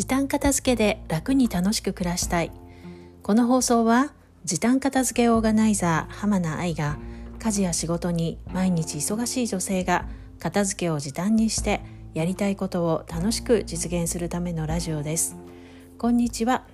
時短片付けで楽に楽しく暮らしたい。この放送は時短片付けオーガナイザー浜名愛が家事や仕事に毎日忙しい女性が片付けを時短にしてやりたいことを楽しく実現するためのラジオです。こんにちは、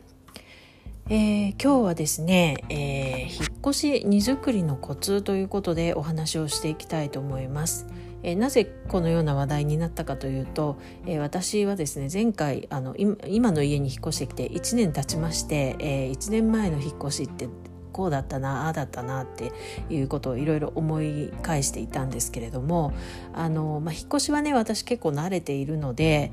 えー、今日はですね、えー、引っ越し荷造りのコツということでお話をしていきたいと思います。えー、なぜこのような話題になったかというと、えー、私はですね前回あの今の家に引っ越してきて1年経ちまして、えー、1年前の引っ越しってこうだったなああだったなっていうことをいろいろ思い返していたんですけれどもあの、まあ、引っ越しはね私結構慣れているので、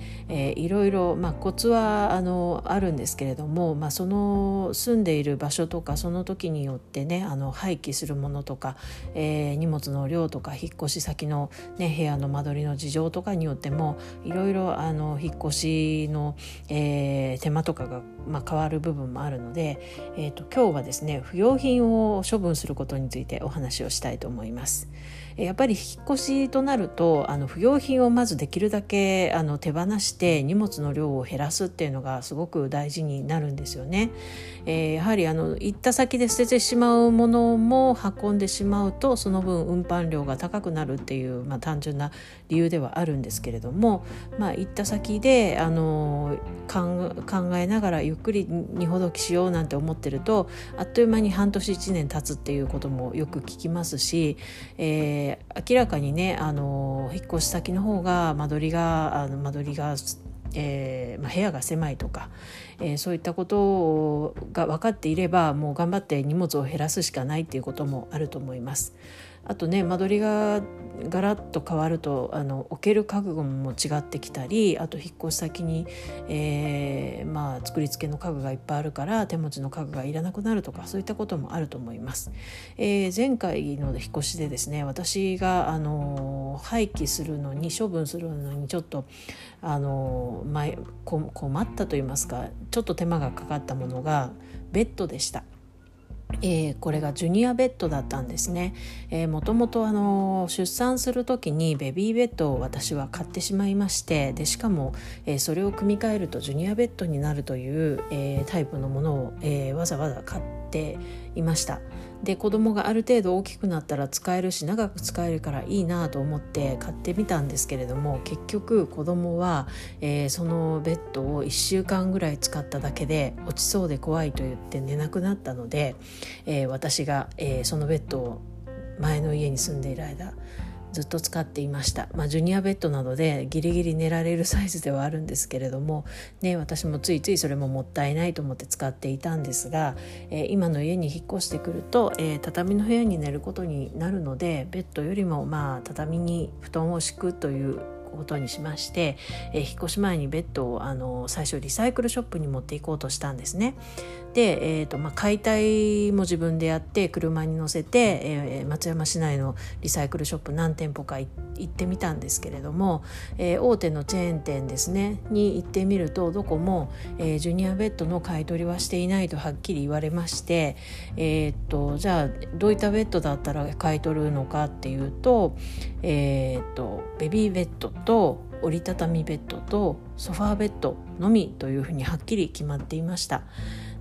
いろいろ、コツはあのあるんですけれども、まあ、その住んでいる場所とかその時によってねあの廃棄するものとか、えー、荷物の量とか引っ越し先の、ね、部屋の間取りの事情とかによってもいろいろあの引っ越しの、えー、手間とかが、まあ、変わる部分もあるので、えーと、今日はですね不要品を処分することについてお話をしたいと思います。やっぱり引っ越しとなるとあの不要品をまずできるだけあの手放して荷物の量を減らすっていうのがすごく大事になるんですよね。えー、やはりあの行った先で捨ててしまうものも運んでしまうとその分運搬量が高くなるっていう、まあ、単純な理由ではあるんですけれども、まあ、行った先であの考えながらゆっくり荷ほどきしようなんて思ってるとあっという間に半年1年経つっていうこともよく聞きますし、えー明らかにねあの引っ越し先の方が間取りがあの間取りがえーまあ、部屋が狭いとか、えー、そういったことが分かっていればもう頑張って荷物を減らすしかないっていうこともあると思います。あとね間取りがガラッと変わるとあの置ける覚悟も違ってきたりあと引っ越し先に、えー、まあ、作り付けの家具がいっぱいあるから手持ちの家具がいらなくなるとかそういったこともあると思います。えー、前回の引っ越しでですね私があの廃棄するのに処分するのにちょっとあの、困ったと言いますかちょっと手間がかかったものがベッドでした。えー、これがジュニアベッドだったんですね、えー、もともとあの出産する時にベビーベッドを私は買ってしまいましてでしかも、えー、それを組み替えるとジュニアベッドになるという、えー、タイプのものを、え、わざわざ買ってていました。で子供がある程度大きくなったら使えるし長く使えるからいいなと思って買ってみたんですけれども結局子供は、えー、そのベッドを1週間ぐらい使っただけで落ちそうで怖いと言って寝なくなったので、えー、私が、えー、そのベッドを前の家に住んでいる間ずっと使っていました、まあ、ジュニアベッドなどでギリギリ寝られるサイズではあるんですけれども、ね、私もついついそれももったいないと思って使っていたんですが、えー、今の家に引っ越してくると、えー、畳の部屋に寝ることになるのでベッドよりもまあ畳に布団を敷くということにしまして、えー、引っ越し前にベッドをあの最初リサイクルショップに持っていこうとしたんですね。で、えーとまあ、解体も自分でやって車に乗せて、えー、松山市内のリサイクルショップ何店舗か行ってみたんですけれども、えー、大手のチェーン店ですねに行ってみるとどこも、えー、ジュニアベッドの買い取りはしていないとはっきり言われまして、えーと、じゃあどういったベッドだったら買い取るのかっていうと,、えーとベビーベッドと折りたたみベッドとソファーベッドのみというふうにはっきり決まっていました。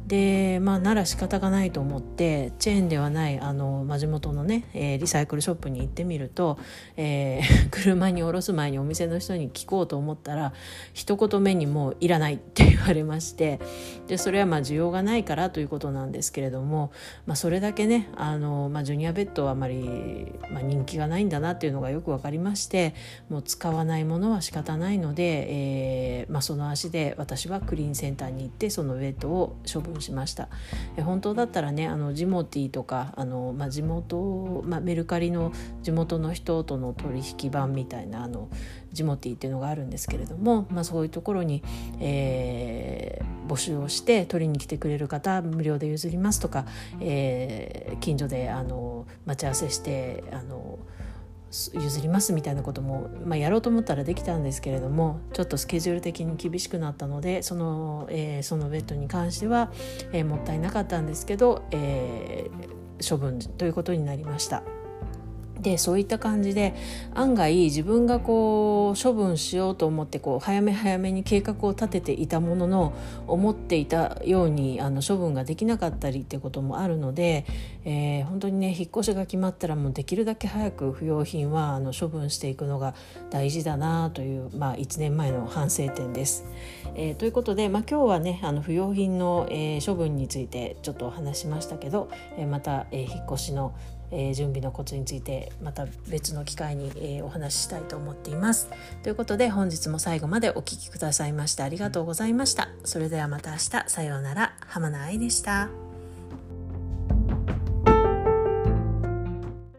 でまあなら仕方がないと思ってチェーンではないあの、ま、地元のね、えー、リサイクルショップに行ってみると、えー、車に降ろす前にお店の人に聞こうと思ったら一言目にもういらないって言われましてでそれはまあ需要がないからということなんですけれども、まあ、それだけねあの、まあ、ジュニアベッドはあまり、まあ、人気がないんだなっていうのがよく分かりましてもう使わないものは仕方ないので、えーまあ、その足で私はクリーンセンターに行ってそのベッドを処分しました。え本当だったらねあのジモティとかあの、まあ、地元、まあ、メルカリの地元の人との取引版みたいなあのジモティっていうのがあるんですけれども、まあ、そういうところに、えー、募集をして取りに来てくれる方無料で譲りますとか、えー、近所であの待ち合わせしてあの譲りますみたいなことも、まあ、やろうと思ったらできたんですけれどもちょっとスケジュール的に厳しくなったのでその,、えー、そのベッドに関しては、えー、もったいなかったんですけど、えー、処分ということになりました。でそういった感じで案外自分がこう処分しようと思ってこう早め早めに計画を立てていたものの思っていたようにあの処分ができなかったりってこともあるので、えー、本当にね引っ越しが決まったらもうできるだけ早く不要品はあの処分していくのが大事だなという、まあ、1年前の反省点です。えー、ということで、まあ、今日はねあの不要品の、えー、処分についてちょっとお話しましたけど、えまた、え引っ越しのえー、準備のコツについてまた別の機会に、え、お話ししたいと思っています。ということで本日も最後までお聴きくださいましてありがとうございました。それではまた明日さようなら浜名愛でした。